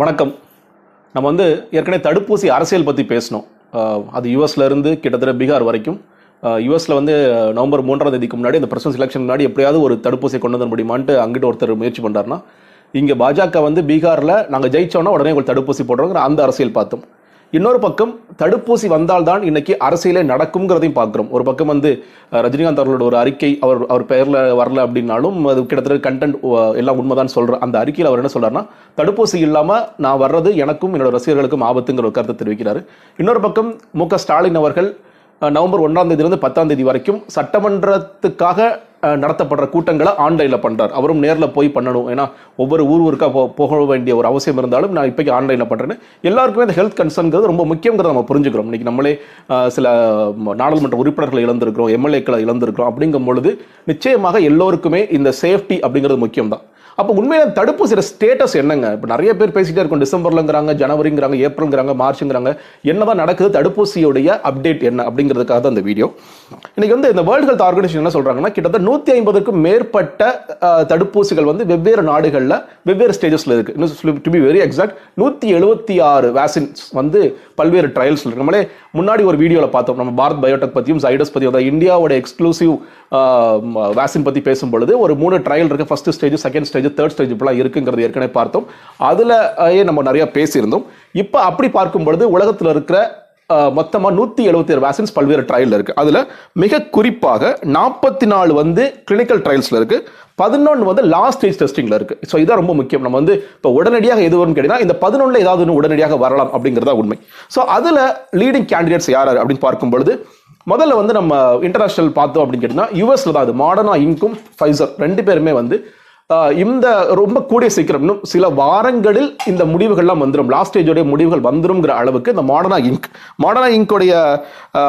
வணக்கம். நம்ம வந்து ஏற்கனவே தடுப்பூசி அரசியல் பற்றி பேசினோம். அது யூஎஸ்லேருந்து கிட்டத்தட்ட பீகார் வரைக்கும். யுஎஸ்ல வந்து நவம்பர் மூன்றாம் தேதிக்கு முன்னாடி அந்த பிரசிடன்ஸ் எலெக்ஷன் முன்னாடி எப்படியாவது ஒரு தடுப்பூசி கொண்டு வர முடியுமான்ட்டு அங்கிட்டு ஒருத்தர் முயற்சி பண்றாருன்னா இங்கே பாஜக வந்து பீகாரில் நாங்கள் ஜெயிச்சோன்னா உடனே உங்களுக்கு தடுப்பூசி போடுறோங்கிற அந்த அரசியல் பார்த்தோம். இன்னொரு பக்கம் தடுப்பூசி வந்தால்தான் இன்னைக்கு அரசியலே நடக்குங்கிறதையும் பார்க்குறோம். ஒரு பக்கம் வந்து ரஜினிகாந்த் அவர்களோட ஒரு அறிக்கை அவர் அவர் பெயரில் வரல அப்படின்னாலும் அது கிட்டத்தட்ட கண்டென்ட் எல்லாம் உண்மைதான் சொல்கிறேன் அந்த அறிக்கையில் அவர் என்ன சொல்கிறார்னா தடுப்பூசி இல்லாமல் நான் வர்றது எனக்கும் என்னோட ரசிகர்களுக்கும் ஆபத்துங்கிற ஒரு கருத்தை தெரிவிக்கிறார். இன்னொரு பக்கம் மு க ஸ்டாலின் அவர்கள் நவம்பர் ஒன்றாம் தேதியிலிருந்து பத்தாம் தேதி வரைக்கும் சட்டமன்றத்துக்காக நடத்தப்படுற கூட்டங்களை ஆன்லைனில் பண்ணுறார் அவரும் நேரில் போய் பண்ணணும். ஏன்னா ஒவ்வொரு ஊர் ஊருக்காக போ போக வேண்டிய ஒரு அவசியம் இருந்தாலும் நான் இப்போக்கி ஆன்லைனில் பண்ணுறேன்னு எல்லாருக்குமே இந்த ஹெல்த் கன்சர்ன்கிறது ரொம்ப முக்கியங்கிறத நம்ம புரிஞ்சுக்கிறோம். இன்னைக்கு நம்மளே சில நாடாளுமன்ற உறுப்பினர்களை இழந்திருக்கிறோம் எம்எல்ஏக்களை இழந்திருக்கிறோம் அப்படிங்கும் பொழுது நிச்சயமாக எல்லோருக்குமே இந்த சேஃப்டி அப்படிங்கிறது முக்கியம் தான் அப்போ உண்மையில தடுப்பூசியோட ஸ்டேட்டஸ் என்னங்க? இப்போ நிறைய பேர் பேசிட்டே இருக்கும். டிசம்பர்லங்கிறாங்க ஜனவரிங்கிறாங்க ஏப்ரல்ங்கிறாங்க மார்ச்ங்கிறாங்க. என்னதான் நடக்குது? தடுப்பூசியுடைய அப்டேட் என்ன? அப்படிங்கிறதுக்காக தான் இந்த வீடியோ இன்னைக்கு வந்து இந்த வேர்ல்டு ஹெல்த் ஆர்கனைசேஷன் என்ன சொல்றாங்கன்னா கிட்டத்தட்ட நூத்தி ஐம்பதுக்கும் மேற்பட்ட தடுப்பூசிகள் வந்து வெவ்வேறு நாடுகளில் வெவ்வேறு ஸ்டேஜஸ்ல இருக்கு. இன்னும் டு பி வெரி எக்ஸாக்ட் நூத்தி எழுபத்தி ஆறு வேக்சின்ஸ் வந்து பல்வேறு ட்ரையல்ஸ் இருக்கு. நம்மளே முன்னாடி ஒரு வீடியோவில் பார்த்தோம். நம்ம பாரத் பயோடெக் பற்றியும் சைடஸ் பற்றியும் அதாவது இந்தியாவோட எக்ஸ்க்ளூசிவ் வேக்சின் பற்றி பேசும்பொழுது ஒரு மூணு ட்ரையல் இருக்கு. First stage second stage third stage இப்படிலாம் இருக்குங்கிறது ஏற்கனவே பார்த்தோம். அதில் நம்ம நிறையா பேசியிருந்தோம். இப்போ அப்படி பார்க்கும் பொழுது உலகத்தில் இருக்கிற மொத்தமாக நூற்றி எழுபத்தி ஏழு வேக்சின்ஸ் பல்வேறு ட்ரையல் இருக்குது அதில் மிக குறிப்பாக நாற்பத்தி நாலு வந்து கிளினிக்கல் ட்ரையல்ஸ்ல இருக்குது பதினொன்று வந்து லாஸ்ட் ஸ்டேஜ் டெஸ்டிங்கில் இருக்கு. ஸோ இதான் ரொம்ப முக்கியம். நம்ம வந்து இப்போ உடனடியாக எது வரும்னு கேட்டிங்கன்னா இந்த பதினொன்றில் ஏதாவது ஒன்று உடனடியாக வரலாம் அப்படிங்கிறதா உண்மை. ஸோ அதில் லீடிங் கேண்டிடேட்ஸ் யார் அப்படின்னு பார்க்கும் பொழுது முதல்ல வந்து நம்ம இன்டர்நேஷனல் பார்த்தோம் அப்படின்னு கேட்டிங்கன்னா யூஎஸ்ல தான் அது மாடர்னா இன்கும் ஃபைசர் ரெண்டு பேருமே வந்து இந்த ரொம்ப கூடிய சீக்கிரம் இன்னும் சில வாரங்களில் இந்த முடிவுகள்லாம் வந்துடும் லாஸ்ட் ஸ்டேஜோடைய முடிவுகள் வந்துருங்கிற அளவுக்கு இந்த மாடர்னா இங்க் மாடர்னா இங்கோடைய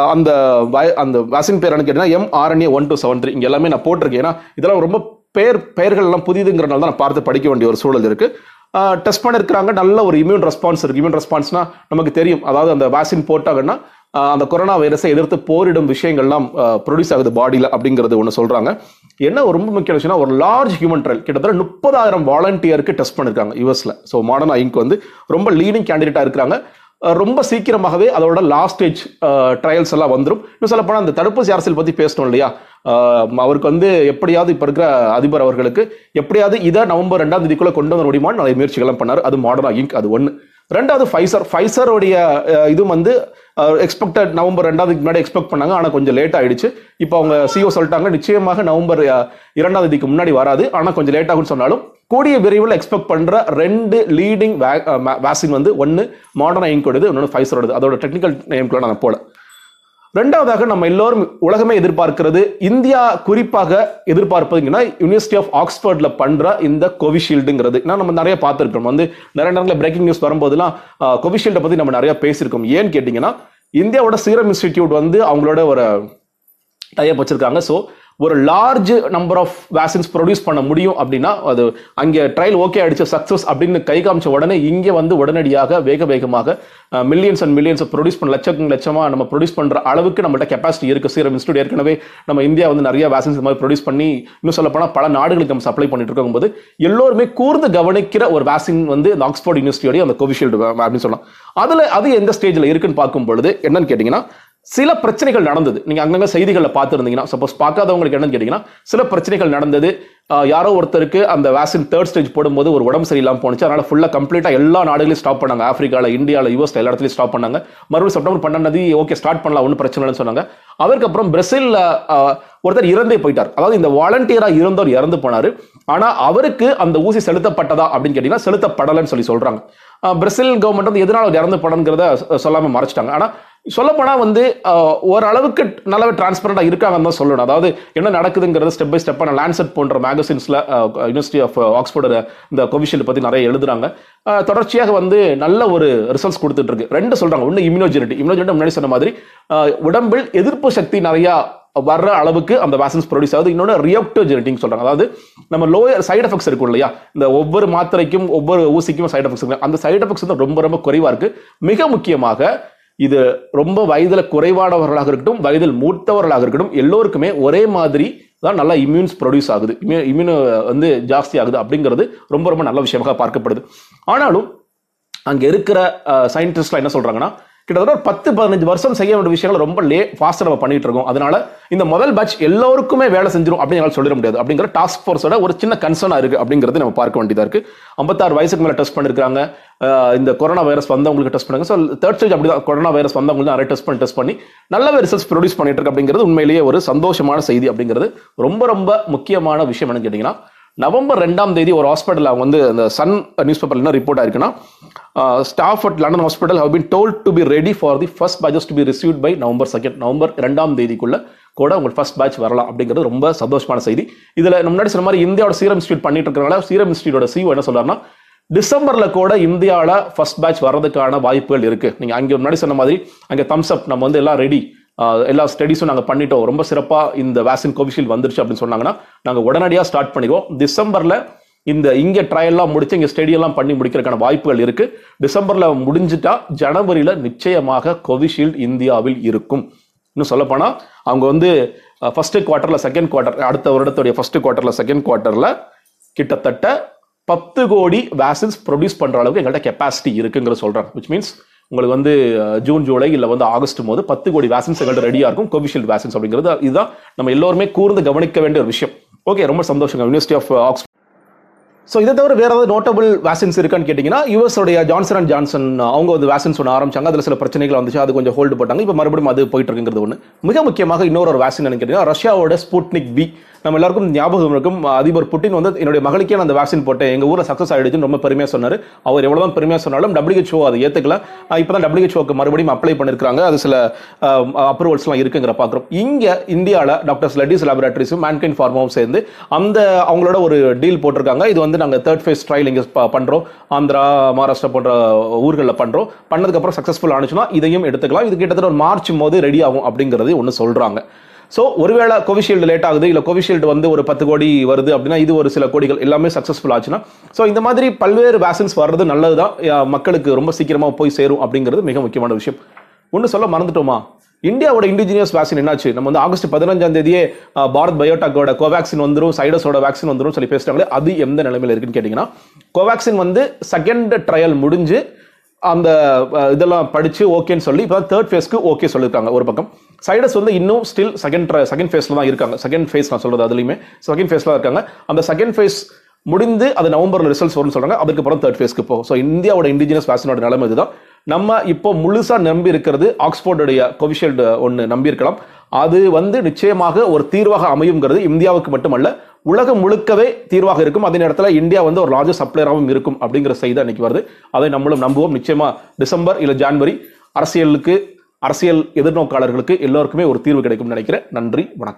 அந்த வை- அந்த வேக்சின் பேர் என்ன கேட்டீங்கன்னா mRNA one two seven three இங்கே எல்லாமே நான் போட்டிருக்கேன். ஏன்னா இதெல்லாம் ரொம்ப பெயர் பெயர்கள் எல்லாம் புதிதுங்கிறனால தான் நான் பார்த்து படிக்க வேண்டிய ஒரு சூழல் இருக்கு. டெஸ்ட் பண்ணிருக்கிறாங்க. நல்ல ஒரு இம்யூன் ரெஸ்பான்ஸ் இருக்கு. இம்யூன் ரெஸ்பான்ஸ்னா நமக்கு தெரியும். அதாவது அந்த வேக்சின் போட்டாங்கன்னா அந்த கொரோனா வைரஸை எதிர்த்து போரிடும் விஷயங்கள்லாம் ப்ரொடியூஸ் ஆகுது பாடியில் அப்படிங்கிறது ஒன்று சொல்கிறாங்க என்ன ரொம்ப முக்கிய விஷயம்னா ஒரு லார்ஜ் ஹியூமன் ட்ரையல் கிட்டத்தட்ட முப்பதாயிரம் வாலண்டியருக்கு டெஸ்ட் பண்ணிருக்காங்க யூஎஸ்ல ஸோ மாடர்னா இங்க் வந்து ரொம்ப லீடிங் கேண்டிடேட்டாக இருக்கிறாங்க. ரொம்ப சீக்கிரமாகவே அதோட லாஸ்ட் ஸ்டேஜ் ட்ரையல்ஸ் எல்லாம் வந்துடும் இன்னும் சொல்ல போனால் அந்த தடுப்பூசி அரசியல் பற்றி பேசணும் இல்லையா? அவருக்கு வந்து எப்படியாவது இப்போ இருக்கிற அதிபர் அவர்களுக்கு எப்படியாவது இதை நவம்பர் ரெண்டாம் தேதிக்குள்ளே கொண்டு வர முடியுமான்னு நிறைய முயற்சிகள்லாம் பண்ணார். அது மாடர்னா இங்க் அது ஒன்று ரெண்டாவது ஃபைசர் ஃபைசருடைய இது வந்து எக்ஸ்பெக்டட் நவம்பர் ரெண்டாவதுக்கு முன்னாடி எக்ஸ்பெக்ட் பண்ணாங்க. ஆனால் கொஞ்சம் லேட் ஆயிடுச்சு. இப்போ அவங்க சிஓ சொல்லிட்டாங்க நிச்சயமாக நவம்பர் அஹ், இரண்டாம் தேதிக்கு முன்னாடி வராது. ஆனால் கொஞ்சம் லேட் ஆகும்னு சொன்னாலும் கூடிய விரைவில் எக்ஸ்பெக்ட் பண்ணுற ரெண்டு லீடிங் வேக்சின் வந்து ஒன்று மாடர்னா இங்கோடது இன்னொன்று ஃபைசரோடது அதோட டெக்னிக்கல் நேம்குள்ள நான் போல. ரெண்டாவதாக நம்ம எல்லோரும் உலகமே எதிர்பார்க்கிறது இந்தியா குறிப்பாக எதிர்பார்ப்பதுங்கன்னா யூனிவர்சிட்டி ஆஃப் ஆக்ஸ்போர்ட்ல பண்ற இந்த கோவிஷீல்டுங்கிறது ஏன்னா நம்ம நிறைய பார்த்துருக்கோம். வந்து நிறைய நேரங்களில் பிரேக்கிங் நியூஸ் வரும்போதெல்லாம் கோவிஷீல்டை பத்தி நம்ம நிறைய பேசியிருக்கோம். ஏன்னு கேட்டிங்கன்னா இந்தியாவோட சீரம் இன்ஸ்டிடியூட் வந்து அவங்களோட ஒரு டைப் வச்சிருக்காங்க. ஸோ ஒரு large number of vaccines produce பண்ண முடியும் அப்படின்னா அது அங்கே ட்ரையல் ஓகே ஆயிடுச்சு சக்ஸஸ் அப்படின்னு கை காமிச்ச உடனே இங்கே வந்து உடனடியாக வேக வேகமாக மில்லியன்ஸ் அண்ட் மில்லியன்ஸ் ப்ரொடியூஸ் பண்ண லட்சம் லட்சமாக நம்ம ப்ரொடியூஸ் பண்ணுற அளவுக்கு நம்மள்ட்ட கெப்பாசிட்டி இருக்கு. சீரம் இன்ஸ்டியூட் ஏற்கனவே நம்ம இந்தியா வந்து நிறைய வேக்சின்ஸ் இந்த மாதிரி ப்ரொடியூஸ் பண்ணி இன்னும் சொல்லப்போனால் பல நாடுகளுக்கு நம்ம சப்ளை பண்ணிட்டு இருக்கும்போது எல்லோருமே கூர்ந்து கவனிக்கிற ஒரு வேக்சின் வந்து இந்த ஆக்ஸ்போர்ட் யூனிவர்சிட்டியோடைய அந்த கோவிஷீல்டு அப்படின்னு சொல்லலாம். அதில் அது எந்த ஸ்டேஜில் இருக்குன்னு பார்க்கும் பொழுது என்னன்னு கேட்டிங்கன்னா சில பிரச்சனைகள் நடந்தது. நீங்க அங்கங்க செய்திகளில் பார்த்துருந்தீங்கன்னா சப்போஸ் பார்க்காதவங்களுக்கு என்னன்னு கேட்டீங்கன்னா சில பிரச்சனைகள் நடந்தது. யாரோ ஒருத்தருக்கு அந்த வேக்சின் தேர்ட் ஸ்டேஜ் போடும்போது ஒரு உடம்பு சரியில்லாமல் போனுச்சு அதனால ஃபுல்லாக கம்ப்ளீட்டாக எல்லா நாடுகளையும் ஸ்டாப் பண்ணாங்க. ஆஃப்ரிக்காவில் இந்தியாவில் யூஎஸ்ல எல்லா இடத்துலையும் ஸ்டாப் பண்ணாங்க. மறுபடியும் செப்டம்பர் பன்னெண்டாம் ஓகே ஸ்டார்ட் பண்ணலாம் ஒன்றும் பிரச்சனை இல்லைன்னு சொன்னாங்க. அதற்கப்புறம் பிரேசில்ல ஒருத்தர் இறந்தே போயிட்டார். அதாவது இந்த வாலண்டியராக இருந்தவர் இறந்து போனாரு. ஆனால் அவருக்கு அந்த ஊசி செலுத்தப்பட்டதா அப்படின்னு கேட்டிங்கன்னா செலுத்தப்படலைன்னு சொல்லி சொல்கிறாங்க பிரசில் கவர்மெண்ட் வந்து எதனால அவர் இறந்து போனங்கிறத சொல்லாமல் மறைச்சிட்டாங்க. ஆனால் சொல்லப்போனால் வந்து ஓரளவுக்கு நல்லாவே டிரான்ஸ்பரண்டாக இருக்காங்கன்னு தான் சொல்லணும். அதாவது என்ன நடக்குதுங்கிறது ஸ்டெப் பை ஸ்டெப்பாக லேண்ட்செட் போன்ற மேகசின்ஸில் யூனிவர்சிட்டி ஆஃப் ஆக்ஸ்போர்டு இந்த கோவிஷீல்டு பற்றி நிறைய எழுதுறாங்க. தொடர்ச்சியாக வந்து நல்ல ஒரு ரிசல்ட்ஸ் கொடுத்துட்டு இருக்கு ரெண்டு சொல்கிறாங்க ஒன்று இம்யூனோஜெனிட்டி இம்யூனோஜெனிட்டி முன்னாடி சொன்ன மாதிரி உடம்பில் எதிர்ப்பு சக்தி நிறையா வர்ற அளவுக்கு அந்த வேக்சின்ஸ் ப்ரொடியூஸ் ஆகுது. இன்னொன்று ரியோக்டோஜெனிட்டிங் சொல்கிறாங்க அதாவது நம்ம லோயர் சைடு எஃபெக்ட்ஸ் இருக்கும் இல்லையா? இந்த ஒவ்வொரு மாத்திரைக்கும் ஒவ்வொரு ஊசிக்கும் சைட் எஃபெக்ட்ஸ் இருக்கு. அந்த சைடு எஃபெக்ட்ஸ் வந்து ரொம்ப ரொம்ப குறைவாக இருக்குது மிக முக்கியமாக இது ரொம்ப வயதில் குறைவானவர்களாக இருக்கட்டும் வயதில் மூத்தவர்களாக இருக்கட்டும் எல்லோருக்குமே ஒரே மாதிரி தான் நல்லா இம்யூன்ஸ் ப்ரொடியூஸ் ஆகுது. இம்யூன் வந்து ஜாஸ்தி ஆகுது அப்படிங்கிறது ரொம்ப ரொம்ப நல்ல விஷயமாக பார்க்கப்படுது. ஆனாலும் அங்கே இருக்கிற சயின்டிஸ்ட்லாம் என்ன சொல்கிறாங்கன்னா கிட்டத்தட்ட ஒரு பத்து பதினஞ்சு வருஷம் செய்ய வேண்டிய விஷயங்கள் ரொம்ப லே ஃபாஸ்ட்டாக நம்ம பண்ணிட்டு இருக்கோம். அதனால இந்த முதல் பேட்ச் எல்லோருக்குமே வேலை செஞ்சிடும் அப்படின்னு என்னால் சொல்லிட முடியாது. அப்படிங்கிற டாஸ்க் ஃபோர்ஸோட ஒரு சின்ன கன்சர்னாக இருக்குது அப்படிங்கிறது நம்ம பார்க்க வேண்டியதாக இருக்குது ஐம்பத்தாறு வயசுக்கு மேலே டெஸ்ட் பண்ணிருக்காங்க இந்த கொரோனா வைரஸ் வந்தவங்களுக்கு டெஸ்ட் பண்ணுங்க. ஸோ தேர்ட் ஸ்டேஜ் அப்படி தான் கொரோனா வைரஸ் வந்தவங்களுக்கு நிறைய டெஸ்ட் பண்ணி டெஸ்ட் பண்ணி நல்ல ரிசல்ட்ஸ் ப்ரொடியூஸ் பண்ணிட்டு இருக்கு அப்படிங்கிறது உண்மையிலேயே ஒரு சந்தோஷமான செய்தி அப்படிங்கிறது ரொம்ப ரொம்ப முக்கியமான விஷயம் என்னன்னு கேட்டிங்கன்னா நவம்பர் ரெண்டாம் தேதி ஒரு ஹாஸ்பிட்டல் அவங்க வந்து அந்த சன் நியூஸ் பேப்பர்ல என்ன ரிப்போர்ட் ஆயிருக்குன்னா staff at London hospital have been told to be ready for the first pages to be received by November second November ரெண்டாம் தேதிக்குள்ள கூட உங்களுக்கு ஃபர்ஸ்ட் பேட்ச் வரலாம் அப்படிங்கிறது ரொம்ப சந்தோஷமான செய்தி. இதில் முன்னாடி சொன்ன மாதிரி இந்தியாவோட சீரம் இன்ஸ்டியூட் பண்ணிட்டு இருக்கிறனால சீரம் இன்ஸ்டியூட்டோட சிஓ என்ன சொல்றாருன்னா டிசம்பரில் கூட இந்தியாவில் ஃபர்ஸ்ட் பேட்ச் வர்றதுக்கான வாய்ப்புகள் இருக்குது நீங்கள் அங்கே முன்னாடி சொன்ன மாதிரி அங்கே தம்ஸ் அப் நம்ம வந்து எல்லாம் ரெடி எல்லா ஸ்டடிஸும் நாங்கள் பண்ணிட்டோம். ரொம்ப சிறப்பாக இந்த வேக்சின் கோவிஷீல்டு வந்துருச்சு அப்படின்னு சொன்னாங்கன்னா நாங்கள் உடனடியாக ஸ்டார்ட் பண்ணிடுவோம். டிசம்பரில் இந்த இங்கே ட்ரையல்லாம் முடிச்சு இங்கே ஸ்டடியெல்லாம் பண்ணி முடிக்கிறதுக்கான வாய்ப்புகள் இருக்குது டிசம்பரில் முடிஞ்சிட்டா ஜனவரியில் நிச்சயமாக கோவிஷீல்டு இந்தியாவில் இருக்கும். இன்னும் சொல்லப்போனால் அவங்க வந்து ஃபஸ்ட்டு குவார்ட்டரில் செகண்ட் குவார்ட்டர் அடுத்த வருடத்துடைய ஃபஸ்ட்டு குவார்ட்டரில் செகண்ட் குவார்ட்டரில் கிட்டத்தட்ட பத்து கோடி வேக்சின்ஸ் ப்ரொடியூஸ் பண்ணுற அளவுக்கு எங்கள்கிட்ட கெப்பாசிட்டி இருக்குங்கிற சொல்றாங்க. விச் மீன்ஸ் உங்களுக்கு வந்து ஜூன் ஜூலை இல்லை வந்து ஆகஸ்ட் போது பத்து கோடி வேக்சின்ஸ் எங்கள்கிட்ட ரெடியாக இருக்கும். கோவிஷீல்டு வேக்சின்ஸ் அப்படிங்கிறது இதுதான். நம்ம எல்லோருமே கூர்ந்து கவனிக்க வேண்டிய ஒரு விஷயம். ஓகே ரொம்ப சந்தோஷங்க. யூனிவர்சிட்டி ஆஃப் ஆக்ஸ்போர்ட் ஸோ இதை தவிர வேற ஏதாவது நோட்டபிள் வேக்சின்ஸ் இருக்கான்னு கேட்டிங்கன்னா யூஎஸ் உடைய ஜான்சன் அண்ட் ஜான்சன் அவங்க வந்து வேக்சின்ஸ் ஒன்று ஆரம்பிச்சாங்க. அதில் சில பிரச்சனைகள் வந்துச்சு. அது கொஞ்சம் ஹோல்டு போட்டாங்க. இப்போ மறுபடியும் அது போயிட்டு இருக்குங்கிறது ஒன்று மிக முக்கியமாக இன்னொரு ஒரு வேக்சின் கேட்டிங்கன்னா ரஷ்யாவோட ஸ்புட்னிக் பி நம்ம எல்லாருக்கும் ஞாபகம் இருக்கும். அதிபர் புட்டின் வந்து என்னுடைய மகளுக்கே நான் அந்த வேக்சின் போட்டேன். எங்கள் ஊரில் சக்ஸஸ் ஆயிடுச்சுன்னு ரொம்ப பெருமையாக சொன்னார். அவர் எவ்வளோதான் பெருமையாக சொன்னாலும் டபிள்யூஹெச்ஓ அதை ஏற்றுக்கல இப்போ தான் டபிள்யூஹெச்ஓக்கு மறுபடியும் அப்ளை பண்ணியிருக்காங்க அது சில அப்ரூவல்ஸ்லாம் இருக்குங்கிற பார்க்குறோம் இங்கே இந்தியாவில் டாக்டர் லெட்டிஸ் லேபரேட்டரிஸும் மேன்கைன் ஃபார்மாவும் சேர்ந்து அந்த அவங்களோட ஒரு டீல் போட்டிருக்காங்க. இது வந்து நாங்கள் தேர்ட் ஃபேஸ் ட்ரையல் இங்கே பண்ணுறோம் ஆந்திரா மகாராஷ்டிரா போன்ற ஊர்களில் பண்ணுறோம் பண்ணதுக்கப்புறம் சக்ஸஸ்ஃபுல் ஆனிச்சுன்னா இதையும் எடுத்துக்கலாம். இது கிட்டத்தட்ட ஒரு மார்ச் போது ரெடி ஆகும் அப்படிங்கிறது ஒன்று சொல்கிறாங்க ஸோ ஒருவேளை கோவிஷீல்டு லேட் ஆகுது இல்லை கோவிஷீல்டு வந்து ஒரு பத்து கோடி வருது அப்படின்னா இது ஒரு சில கோடிகள் எல்லாமே சக்ஸஸ்ஃபுல் ஆச்சுன்னா ஸோ இந்த மாதிரி பல்வேறு வேக்சின்ஸ் வர்றது நல்லது தான் மக்களுக்கு ரொம்ப சீக்கிரமாக போய் சேரும் அப்படிங்கிறது மிக முக்கியமான விஷயம். ஒன்று சொல்ல மறந்துட்டோமா? இந்தியாவோட இண்டிஜினியஸ் வேக்சின் என்னாச்சு? நம்ம வந்து ஆகஸ்ட் பதினஞ்சாம் தேதியே பாரத் பயோடெக்கோட கோவேக்சின் வந்துடும் சைடஸோட வேக்சின் வந்துடும் சொல்லி பேசுகிறாங்களே அது எந்த நிலைமையில் இருக்குன்னு கேட்டிங்கன்னா கோவேக்சின் வந்து செகண்ட் ட்ரையல் முடிஞ்சு அந்த இதெல்லாம் படித்து ஓகேன்னு சொல்லி இப்போ தேர்ட் ஃபேஸ்க்கு ஓகே சொல்லியிருக்காங்க ஒரு பக்கம். சைடஸ் வந்து இன்னும் ஸ்டில் செகண்ட் செகண்ட் ஃபேஸில் தான் இருக்காங்க. செகண்ட் ஃபேஸ் நான் சொல்றது அதுலேயுமே. செகண்ட் ஃபேஸில் இருக்காங்க. அந்த செகண்ட் ஃபேஸ் முடிந்து அது நவம்பரில் ரிசல்ட்ஸ் வரும்னு சொல்கிறாங்க அதுக்கப்புறம் தேர்ட் ஃபேஸ்க்கு போகும் ஸோ இந்தியாவோட இண்டிஜினஸ் வேக்சினோட நிலைமை இதுதான். நம்ம இப்போ முழுசாக நம்பி இருக்கிறது ஆக்ஸ்போர்டுடைய கோவிஷீல்டு ஒன்று நம்பி இருக்கலாம். அது வந்து நிச்சயமாக ஒரு தீர்வாக அமையுங்கிறது இந்தியாவுக்கு மட்டுமல்ல உலகம் முழுக்கவே தீர்வாக இருக்கும். அதே நேரத்தில் இந்தியா வந்து ஒரு லார்ஜஸ்ட் சப்ளையராகவும் இருக்கும் அப்படிங்கிற செய்தி அன்னைக்கு வருது. அதை நம்மளும் நம்புவோம். நிச்சயமா டிசம்பர் இல்லை ஜான்வரி அரசியலுக்கு அரசியல் எதிர்நோக்காளர்களுக்கு எல்லோருக்குமே ஒரு தீர்வு கிடைக்கும்னு நினைக்கிறேன். நன்றி வணக்கம்.